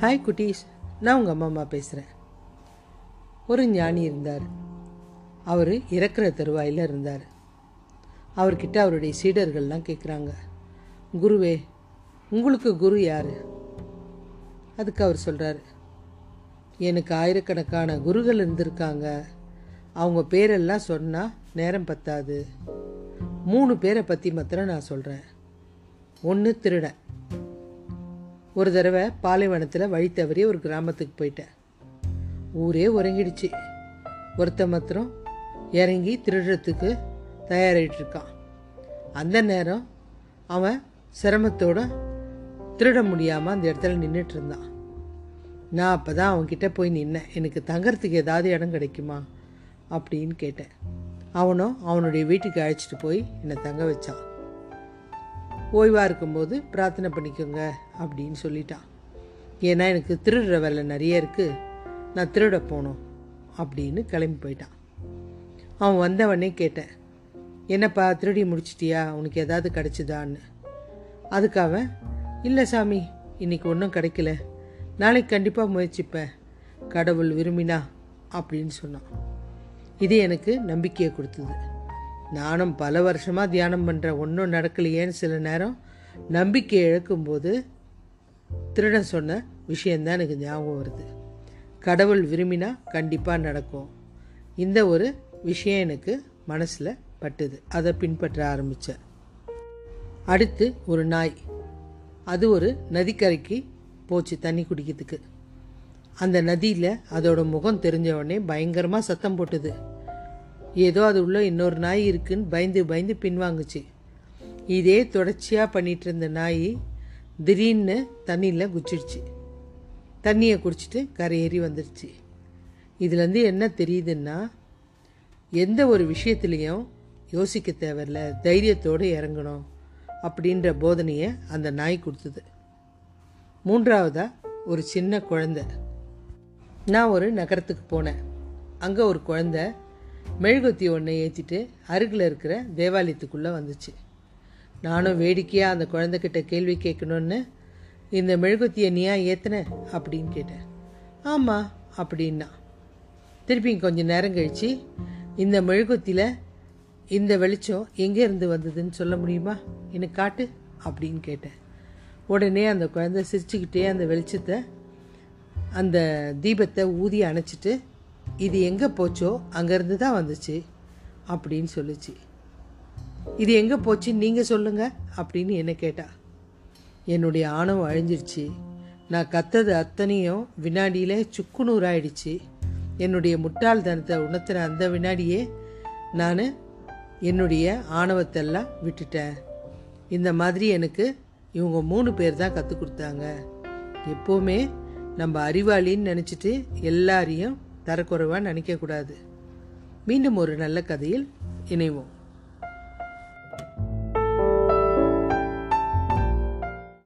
Hi குட்டீஸ். நான் உங்கள் அம்மா அம்மா பேசுகிறேன் ஒரு ஞானி இருந்தார். அவர் இறக்குற தருவாயில் இருந்தார். அவர்கிட்ட அவருடைய சீடர்கள்லாம் கேட்குறாங்க குருவே உங்களுக்கு குரு யார்? அதுக்கு அவர் சொல்கிறார் எனக்கு ஆயிரக்கணக்கான குருகள் இருந்திருக்காங்க. அவங்க பேரெல்லாம் சொன்னால் நேரம் பத்தாது. மூணு பேரை பற்றி மாத்திரம் நான் சொல்கிறேன் ஒன்று திருடன். ஒரு தடவை பாலைவனத்தில் வழி தவறி ஒரு கிராமத்துக்கு போயிட்டேன். ஊரே உறங்கிடுச்சு. ஒருத்த மாத்திரம் இறங்கி திருடுறதுக்கு தயாராகிட்டு இருக்கான். அந்த நேரம் அவன் சிரமத்தோட திருட முடியாமல் அந்த இடத்துல நின்றுட்டு இருந்தான். நான் அப்போ தான் அவன்கிட்ட போய் நின்னேன். எனக்கு தங்கறதுக்கு ஏதாவது இடம் கிடைக்குமா அப்படின்னு கேட்டேன். அவனும் அவனுடைய வீட்டுக்கு அழைச்சிட்டு போய் என்னை தங்க வச்சான். ஓய்வாக இருக்கும்போது பிரார்த்தனை பண்ணிக்கோங்க அப்படின்னு சொல்லிட்டான். ஏன்னா எனக்கு திருடுற வேலை நிறைய இருக்குது நான் திருட போகணும் அப்படின்னு கிளம்பி போயிட்டான். அவன் வந்தவனே கேட்டேன் என்னப்பா திருடி முடிச்சிட்டியா? உனக்கு ஏதாவது கிடைச்சிதான்னு. அதுக்காக இல்லை சாமி இன்னைக்கு ஒன்றும் கிடைக்கல. நாளைக்கு கண்டிப்பாக முயற்சிப்பேன். கடவுள் விரும்பினா அப்படின்னு சொன்னான். இது எனக்கு நம்பிக்கையை கொடுத்தது. நானும் பல வருஷமாக தியானம் பண்ணுறேன் ஒன்றும் நடக்கலையேன்னு சில நேரம் நம்பிக்கை இழக்கும்போது திருடன் சொன்ன விஷயந்தான் எனக்கு ஞாபகம் வருது. கடவுள் விரும்பினா கண்டிப்பாக நடக்கும். இந்த ஒரு விஷயம் எனக்கு மனசில் பட்டுது. அதை பின்பற்ற ஆரம்பித்தேன் அடுத்து ஒரு நாய். அது ஒரு நதிக்கரைக்கு போச்சு தண்ணி குடிக்கிறதுக்கு. அந்த நதியில் அதோட முகம் தெரிஞ்ச உடனே பயங்கரமாக சத்தம் போட்டுது. ஏதோ அது உள்ள இன்னொரு நாய் இருக்குன்னு பயந்து பயந்து பின்வாங்குச்சு. இதே தொடர்ச்சியாக பண்ணிட்டு இருந்த நாய் திடீர்னு தண்ணியில் குச்சிடுச்சு. தண்ணியை குடிச்சிட்டு கரையேறி வந்துடுச்சு. இதுலேருந்து என்ன தெரியுதுன்னா எந்த ஒரு விஷயத்துலேயும் யோசிக்க தேவையில்ல தைரியத்தோடு இறங்கணும் அப்படின்ற போதனையை அந்த நாய் கொடுத்தது. மூன்றாவதாக ஒரு சின்ன குழந்த. நான் ஒரு நகரத்துக்கு போனேன். அங்கே ஒரு குழந்தை மெழுகுத்தி ஒன்றை ஏற்றிட்டு அருகில் இருக்கிற தேவாலயத்துக்குள்ளே வந்துச்சு. நானும் வேடிக்கையாக அந்த குழந்தைக்கிட்ட கேள்வி கேட்கணுன்னு இந்த மெழுகுத்தியை நீயா ஏற்றின அப்படின்னு கேட்டேன். ஆமாம் அப்படின்னா. திருப்பி கொஞ்சம் நேரம் கழித்து இந்த மெழுகுத்தியில் இந்த வெளிச்சம் எங்கேருந்து வந்ததுன்னு சொல்ல முடியுமா? எனக்கு காட்டு அப்படின்னு கேட்டேன். உடனே அந்த குழந்தை சிரிச்சுக்கிட்டே அந்த வெளிச்சத்தை அந்த தீபத்தை ஊதி அணைச்சிட்டு இது எங்கே போச்சோ அங்கேருந்து தான் வந்துச்சு அப்படின்னு சொல்லிச்சு. இது எங்கே போச்சு நீங்கள் சொல்லுங்கள் அப்படின்னு என்ன கேட்டா. என்னுடைய ஆணவம் அழிஞ்சிருச்சு. நான் கத்தது அத்தனையும் வினாடியில் சுக்குநூறாயிடுச்சு. என்னுடைய முட்டாள்தனத்தை உணர்த்துன அந்த வினாடியே நான் என்னுடைய ஆணவத்தெல்லாம் விட்டுட்டேன். இந்த மாதிரி எனக்கு இவங்க மூணு பேர் தான் கற்றுக் கொடுத்தாங்க. எப்போவுமே நம்ம அறிவாளின்னு நினச்சிட்டு எல்லாரையும் தரக்குறைவாக நினைக்கக்கூடாது மீண்டும் ஒரு நல்ல கதையில் இணைவோம்.